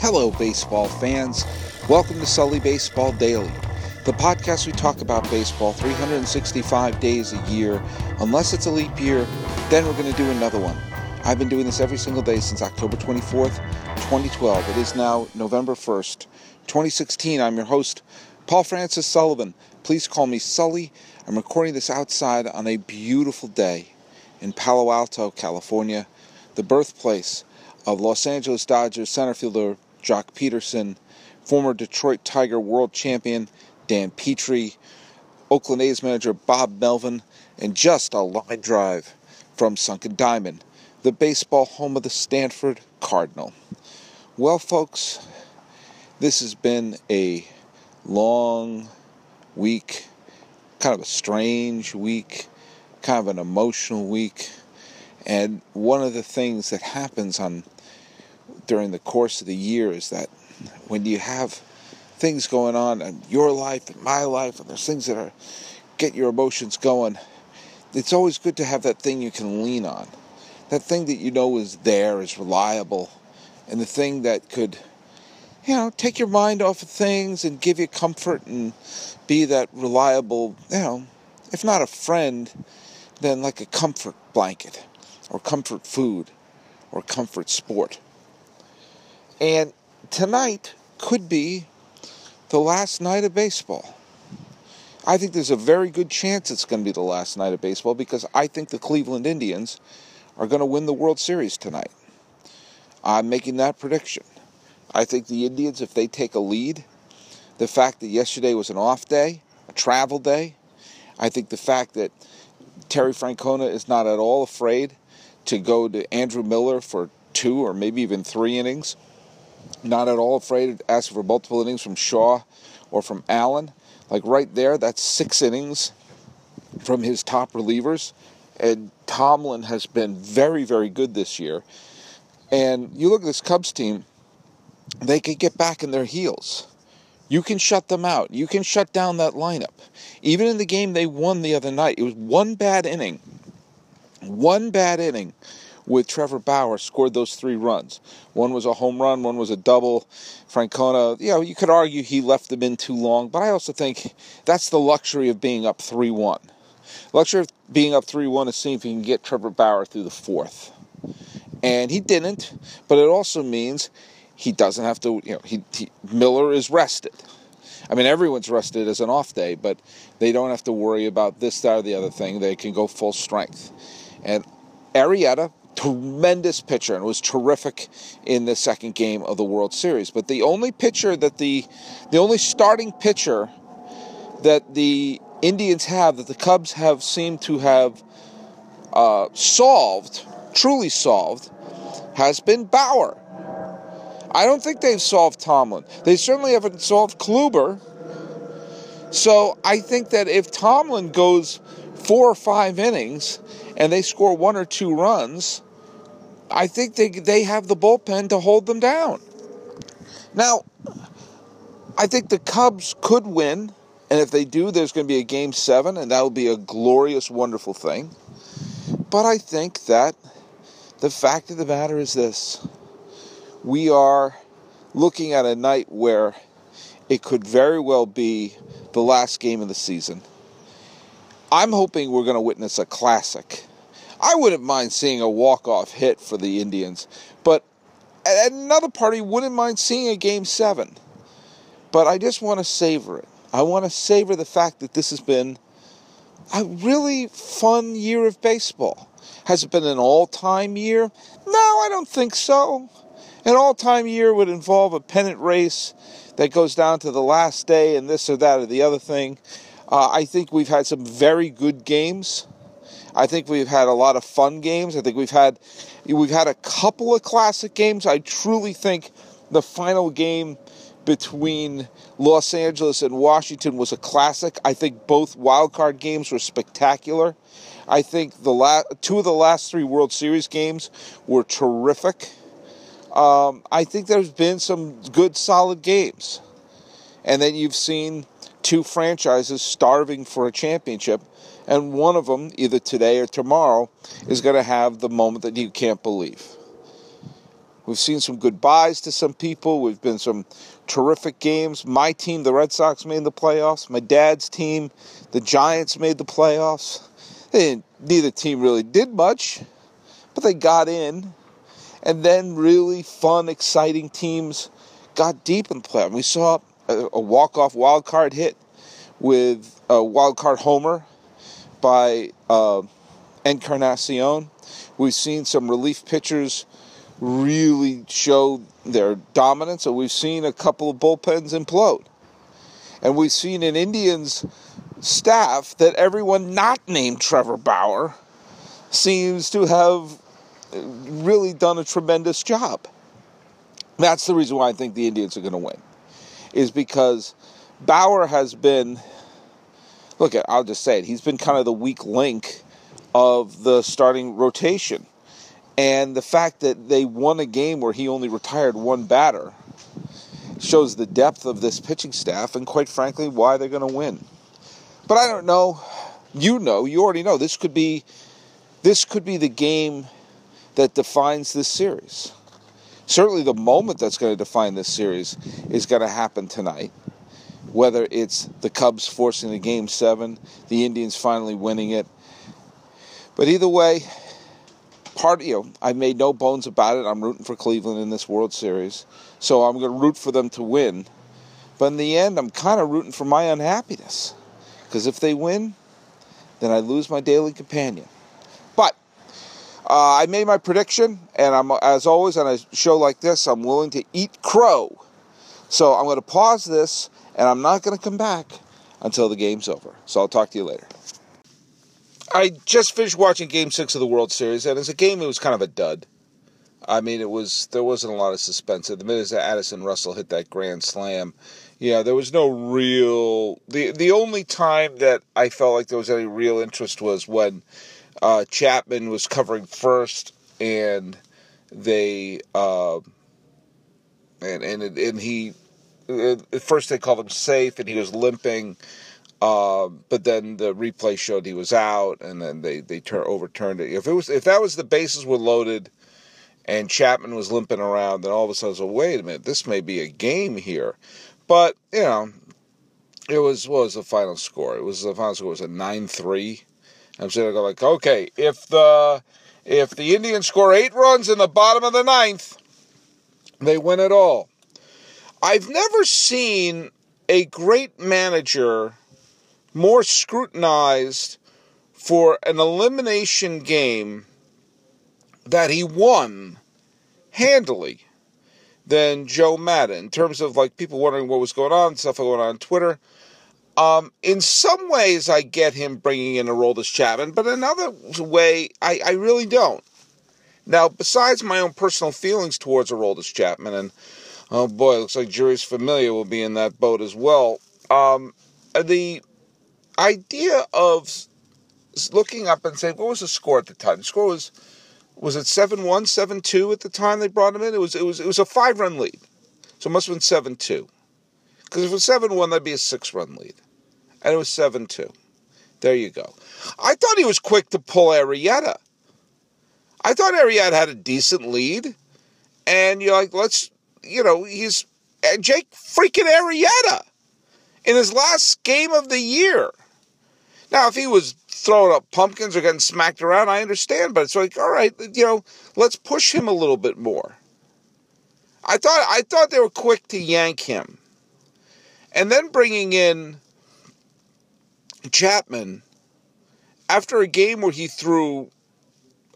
Hello, baseball fans. Welcome to Sully Baseball Daily, the podcast we talk about baseball 365 days a year. Unless it's a leap year, then we're going to do another one. I've been doing this every single day since October 24th, 2012. It is now November 1st, 2016. I'm your host, Paul Francis Sullivan. Please call me Sully. I'm recording this outside on a beautiful day in Palo Alto, California, the birthplace of Los Angeles Dodgers center fielder Joc Pederson, former Detroit Tiger world champion Dan Petry, Oakland A's manager Bob Melvin, and just a line drive from Sunken Diamond, the baseball home of the Stanford Cardinal. Well, folks, this has been a long week, kind of a strange week, kind of an emotional week. And one of the things that happens on during the course of the year is that when you have things going on in your life and my life, and there's things that are get your emotions going, it's always good to have that thing you can lean on. That thing that you know is there, is reliable, and the thing that could, you know, take your mind off of things and give you comfort and be that reliable, you know, if not a friend, then like a comfort blanket or comfort food or comfort sport. And tonight could be the last night of baseball. I think there's a very good chance it's going to be the last night of baseball because I think the Cleveland Indians are going to win the World Series tonight. I'm making that prediction. I think the Indians, if they take a lead, the fact that yesterday was an off day, a travel day, I think the fact that Terry Francona is not at all afraid to go to Andrew Miller for two or maybe even three innings, not at all afraid to ask for multiple innings from Shaw or from Allen. Like right there, that's six innings from his top relievers. And Tomlin has been very, very good this year. And you look at this Cubs team, they could get back in their heels. You can shut them out. You can shut down that lineup. Even in the game they won the other night, it was one bad inning. One bad inning with Trevor Bauer scored those three runs. One was a home run, one was a double. Francona, you know, you could argue he left them in too long, but I also think that's the luxury of being up 3 1. Luxury of being up 3 1 is seeing if you can get Trevor Bauer through the fourth. And he didn't, but it also means he doesn't have to, you know, he, he Miller is rested. I mean, everyone's rested as an off day, but they don't have to worry about this, that, or the other thing. They can go full strength. And Arrieta, tremendous pitcher and was terrific in the second game of the World Series. But the only pitcher that the the only starting pitcher that the Indians have that the Cubs have seemed to have uh, solved, truly solved, has been Bauer. I don't think they've solved Tomlin. They certainly haven't solved Kluber. So I think that if Tomlin goes four or five innings and they score one or two runs, I think they, they have the bullpen to hold them down. Now, I think the Cubs could win, and if they do, there's going to be a game seven, and that will be a glorious, wonderful thing. But I think that the fact of the matter is this we are looking at a night where it could very well be the last game of the season. I'm hoping we're going to witness a classic. I wouldn't mind seeing a walk-off hit for the Indians, but another party wouldn't mind seeing a game 7. But I just want to savor it. I want to savor the fact that this has been a really fun year of baseball. Has it been an all-time year? No, I don't think so. An all-time year would involve a pennant race that goes down to the last day and this or that or the other thing. Uh, I think we've had some very good games. I think we've had a lot of fun games. I think we've had we've had a couple of classic games. I truly think the final game between Los Angeles and Washington was a classic. I think both wild card games were spectacular. I think the last two of the last three World Series games were terrific. Um, I think there's been some good, solid games, and then you've seen two franchises starving for a championship, and one of them, either today or tomorrow, is going to have the moment that you can't believe. We've seen some goodbyes to some people. We've been some terrific games. My team, the Red Sox, made the playoffs. My dad's team, the Giants, made the playoffs. neither team really did much, but they got in. And then really fun, exciting teams got deep in the playoffs. We saw a, a walk-off wild card hit with a wild card homer by uh, Encarnacion. We've seen some relief pitchers really show their dominance, and we've seen a couple of bullpens implode. And we've seen an Indians staff that everyone not named Trevor Bauer seems to have really done a tremendous job. That's the reason why I think the Indians are going to win, is because Bauer has been, look, I'll just say it, he's been kind of the weak link of the starting rotation. And the fact that they won a game where he only retired one batter shows the depth of this pitching staff and, quite frankly, why they're going to win. But I don't know. You know, you already know. This could be, this could be the game that defines this series. Certainly, the moment that's going to define this series is going to happen tonight. Whether it's the Cubs forcing the game seven, the Indians finally winning it. But either way, part, you know, I made no bones about it. I'm rooting for Cleveland in this World Series, so I'm going to root for them to win. But in the end, I'm kind of rooting for my unhappiness, because if they win, then I lose my daily companion. But uh, I made my prediction, and I'm as always on a show like this, I'm willing to eat crow. So I'm going to pause this, and I'm not going to come back until the game's over. So I'll talk to you later. I just finished watching Game Six of the World Series, and as a game, it was kind of a dud. I mean, it was there wasn't a lot of suspense. At the minute that Addison Russell hit that grand slam, yeah, there was no real. the The only time that I felt like there was any real interest was when uh, Chapman was covering first, and they uh, and and and he at first they called him safe, and he was limping uh, but then the replay showed he was out, and then they they tur- overturned it. If it was if that was the bases were loaded, and Chapman was limping around, then all of a sudden, well, wait a minute, this may be a game here. But you know, it was what was the final score? It was the final score was a nine three. I'm sitting there like, okay, if the if the Indians score eight runs in the bottom of the ninth, they win it all. I've never seen a great manager more scrutinized for an elimination game that he won handily than Joe Maddon in terms of like people wondering what was going on, stuff going on on Twitter. Um, in some ways, I get him bringing in Aroldis Chapman, but another way, I, I really don't. Now, besides my own personal feelings towards Aroldis Chapman, and oh boy, looks like Jeurys Familia will be in that boat as well. Um, the idea of looking up and saying, what was the score at the time? The score was was it 7-1, 7-2 at the time they brought him in? It was it was it was a five run lead. So it must have been 7-2. Because if it was 7-1, that'd be a six run lead. And it was 7-2. There you go. I thought he was quick to pull Arrieta. I thought Arrieta had a decent lead. And you're like, let's, you know, he's uh, Jake freaking Arrieta in his last game of the year. Now, if he was throwing up pumpkins or getting smacked around, I understand, but it's like, all right, you know, let's push him a little bit more. I thought I thought they were quick to yank him. And then bringing in Chapman after a game where he threw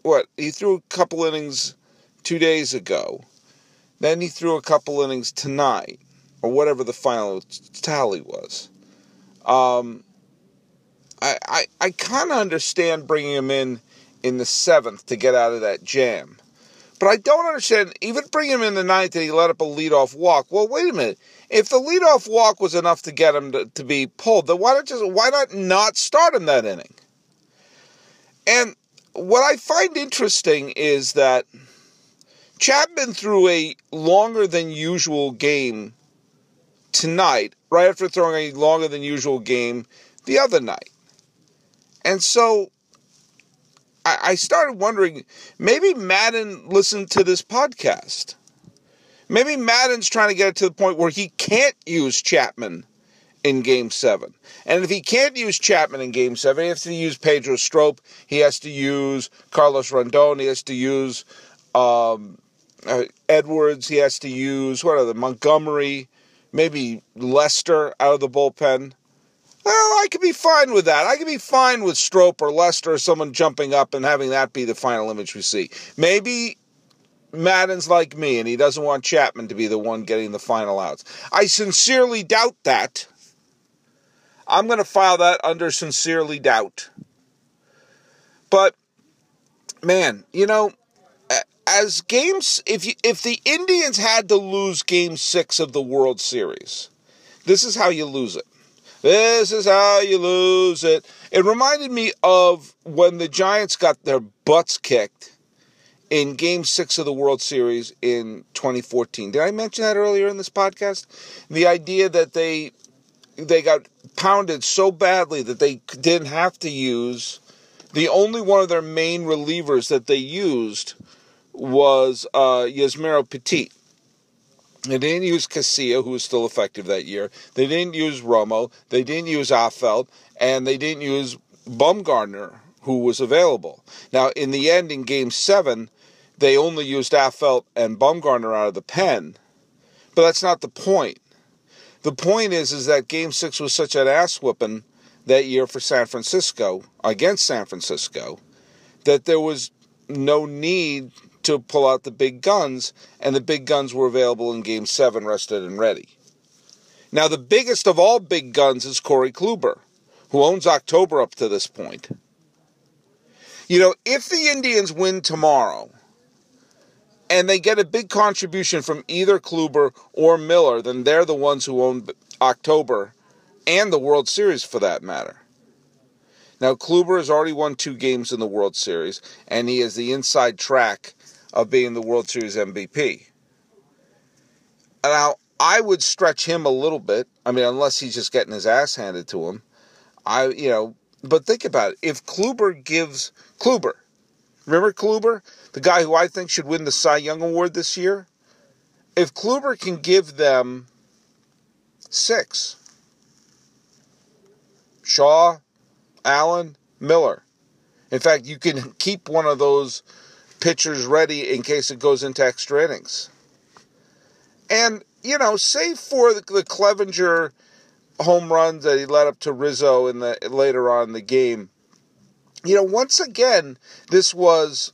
what? He threw a couple innings 2 days ago. Then he threw a couple innings tonight or whatever the final tally was. Um, I, I, I kind of understand bringing him in in the seventh to get out of that jam. But I don't understand, even bring him in the ninth and he let up a leadoff walk. Well, wait a minute. If the leadoff walk was enough to get him to, to be pulled, then why not just why not not start him that inning? And what I find interesting is that Chapman threw a longer than usual game tonight, right after throwing a longer than usual game the other night. And so I, I started wondering maybe Maddon listened to this podcast. Maybe Maddon's trying to get it to the point where he can't use Chapman in game seven. And if he can't use Chapman in game seven, he has to use Pedro Strop, he has to use Carlos Rondon, he has to use um, uh, Edwards, he has to use, what are the, Montgomery, maybe Lester out of the bullpen. Well, I could be fine with that. I could be fine with Strop or Lester or someone jumping up and having that be the final image we see. Maybe Maddon's like me and he doesn't want Chapman to be the one getting the final outs. I sincerely doubt that. I'm going to file that under sincerely doubt. But man, you know, as games if you, if the Indians had to lose game 6 of the World Series, this is how you lose it. This is how you lose it. It reminded me of when the Giants got their butts kicked in game six of the World Series in 2014. Did I mention that earlier in this podcast? The idea that they they got pounded so badly that they didn't have to use the only one of their main relievers that they used was uh, Yusmeiro Petit. They didn't use Casilla, who was still effective that year. They didn't use Romo. They didn't use Affeldt, and they didn't use Bumgarner, who was available. Now, in the end, in Game Seven, they only used Affeldt and Bumgarner out of the pen. But that's not the point. The point is, is that Game Six was such an ass whooping that year for San Francisco against San Francisco that there was no need to pull out the big guns, and the big guns were available in Game Seven, rested and ready. Now, the biggest of all big guns is Corey Kluber, who owns October up to this point. You know, if the Indians win tomorrow, and they get a big contribution from either Kluber or Miller, then they're the ones who own October and the World Series for that matter. Now, Kluber has already won two games in the World Series, and he has the inside track of being the World Series MVP. Now, I would stretch him a little bit. I mean, unless he's just getting his ass handed to him. I, you know, but think about it. If Kluber gives Kluber, remember Kluber? the guy who I think should win the Cy Young Award this year, if Kluber can give them six, Shaw, Allen, Miller. In fact, you can keep one of those pitchers ready in case it goes into extra innings. And, you know, save for the, the Clevinger home runs that he led up to Rizzo in the later on in the game. You know, once again, this was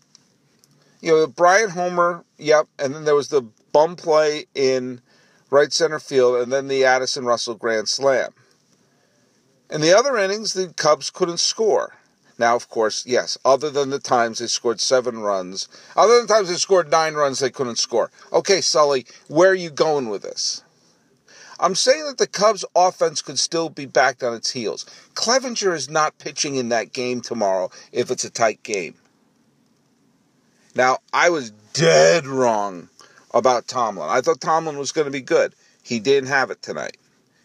you know, Bryant Homer, yep, and then there was the bum play in right center field, and then the Addison Russell grand slam. In the other innings, the Cubs couldn't score. Now, of course, yes, other than the times they scored seven runs, other than the times they scored nine runs, they couldn't score. Okay, Sully, where are you going with this? I'm saying that the Cubs offense could still be backed on its heels. Clevinger is not pitching in that game tomorrow if it's a tight game. Now, I was dead wrong about Tomlin. I thought Tomlin was going to be good. He didn't have it tonight.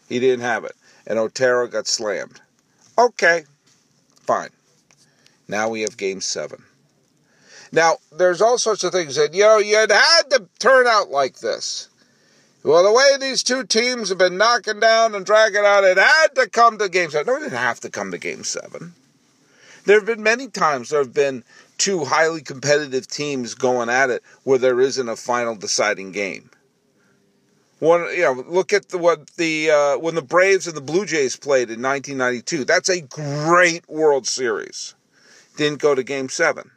He didn't have it. And Otero got slammed. Okay, fine. Now we have game seven. Now, there's all sorts of things that, you know, you had to turn out like this. Well, the way these two teams have been knocking down and dragging out, it had to come to game seven. No, it didn't have to come to game seven. There have been many times there have been two highly competitive teams going at it where there isn't a final deciding game. One, you know, look at the, what the uh, when the Braves and the Blue Jays played in 1992. That's a great World Series. Didn't go to Game Seven.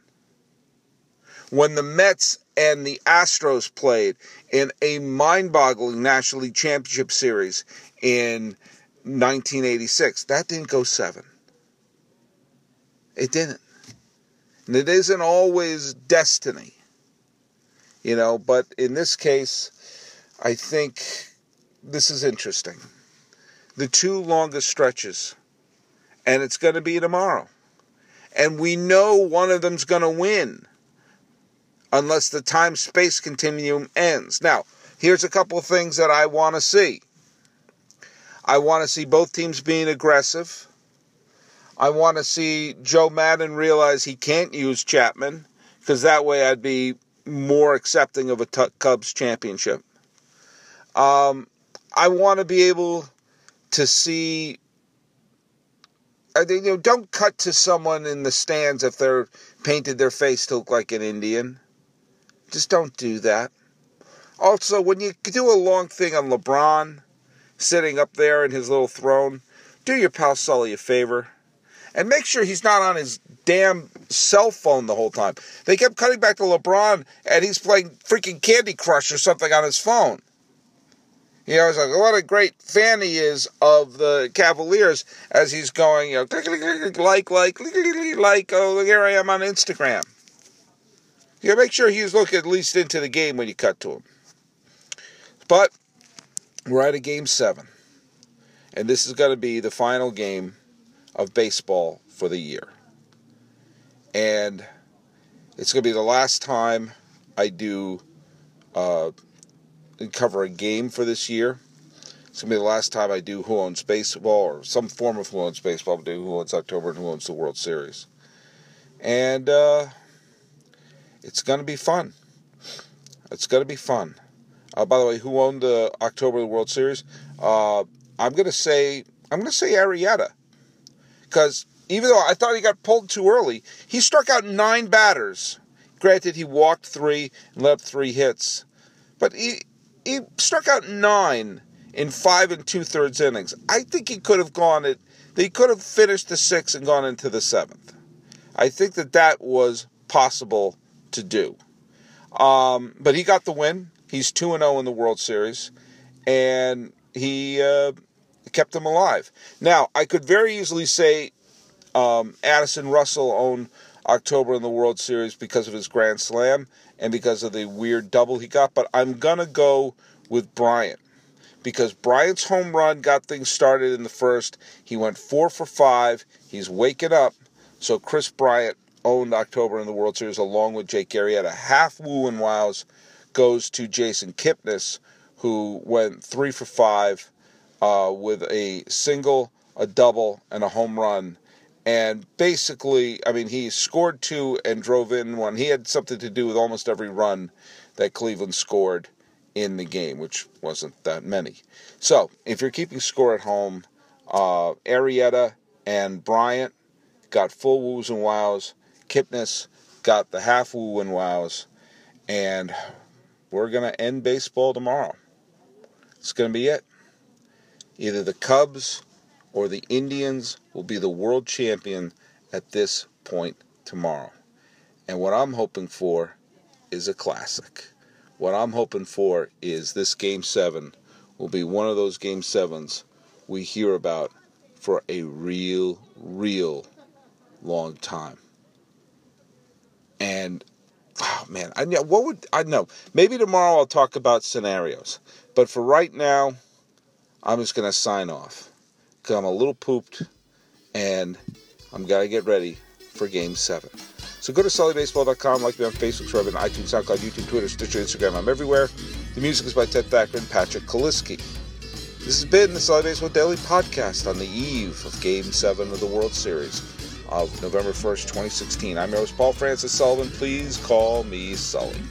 When the Mets and the Astros played in a mind-boggling National League Championship Series in 1986, that didn't go seven. It didn't. And it isn't always destiny, you know, but in this case, I think this is interesting. The two longest stretches, and it's going to be tomorrow. And we know one of them's going to win unless the time space continuum ends. Now, here's a couple things that I want to see. I want to see both teams being aggressive. I want to see Joe Maddon realize he can't use Chapman because that way I'd be more accepting of a t- Cubs championship. Um, I want to be able to see. Uh, I think you know, don't cut to someone in the stands if they're painted their face to look like an Indian. Just don't do that. Also, when you do a long thing on LeBron sitting up there in his little throne, do your pal Sully a favor and make sure he's not on his damn cell phone the whole time. They kept cutting back to LeBron and he's playing freaking Candy Crush or something on his phone. You know, it's like what a great fan he is of the Cavaliers as he's going, you know, like, like, like, oh, look, here I am on Instagram. You gotta make sure he's looking at least into the game when you cut to him. But we're at a game seven. And this is going to be the final game of baseball for the year. And it's going to be the last time I do uh, cover a game for this year. It's to be the last time I do Who Owns Baseball or some form of Who Owns Baseball. I'll do Who Owns October and Who Owns the World Series. And uh, it's to be fun. It's to be fun. Uh, by the way, who owned the October World Series? Uh, I'm to say I'm to say Arrieta because even though I thought he got pulled too early, he struck out nine batters. Granted, he walked three and let up three hits, but he he struck out nine in five and two thirds innings. I think he could have gone it. He could have finished the sixth and gone into the seventh. I think that that was possible to do. Um, but he got the win. He's 2 and 0 in the World Series, and he uh, kept them alive. Now, I could very easily say um, Addison Russell owned October in the World Series because of his Grand Slam and because of the weird double he got, but I'm going to go with Bryant because Bryant's home run got things started in the first. He went four for five. He's waking up. So Kris Bryant owned October in the World Series along with Jake Arrieta. Half woo and wows goes to Jason Kipnis, who went three for five uh, with a single, a double, and a home run. And basically, I mean, he scored two and drove in one. He had something to do with almost every run that Cleveland scored in the game, which wasn't that many. So, if you're keeping score at home, uh, Arrieta and Bryant got full woos and wows. Kipnis got the half woo and wows. And we're going to end baseball tomorrow. It's going to be it. Either the Cubs or the Indians will be the world champion at this point tomorrow. And what I'm hoping for is a classic. What I'm hoping for is this game seven will be one of those game sevens we hear about for a real, real long time. And oh man, I know what would I know. Maybe tomorrow I'll talk about scenarios, but for right now, I'm just gonna sign off because I'm a little pooped, and I'm gotta get ready for Game Seven. So go to sullybaseball.com, like me on Facebook, subscribe on iTunes, SoundCloud, YouTube, Twitter, Stitcher, Instagram. I'm everywhere. The music is by Ted Thacker and Patrick Kaliski. This has been the Sully Baseball Daily Podcast on the eve of Game 7 of the World Series of November 1st, 2016. I'm your host, Paul Francis Sullivan. Please call me Sully.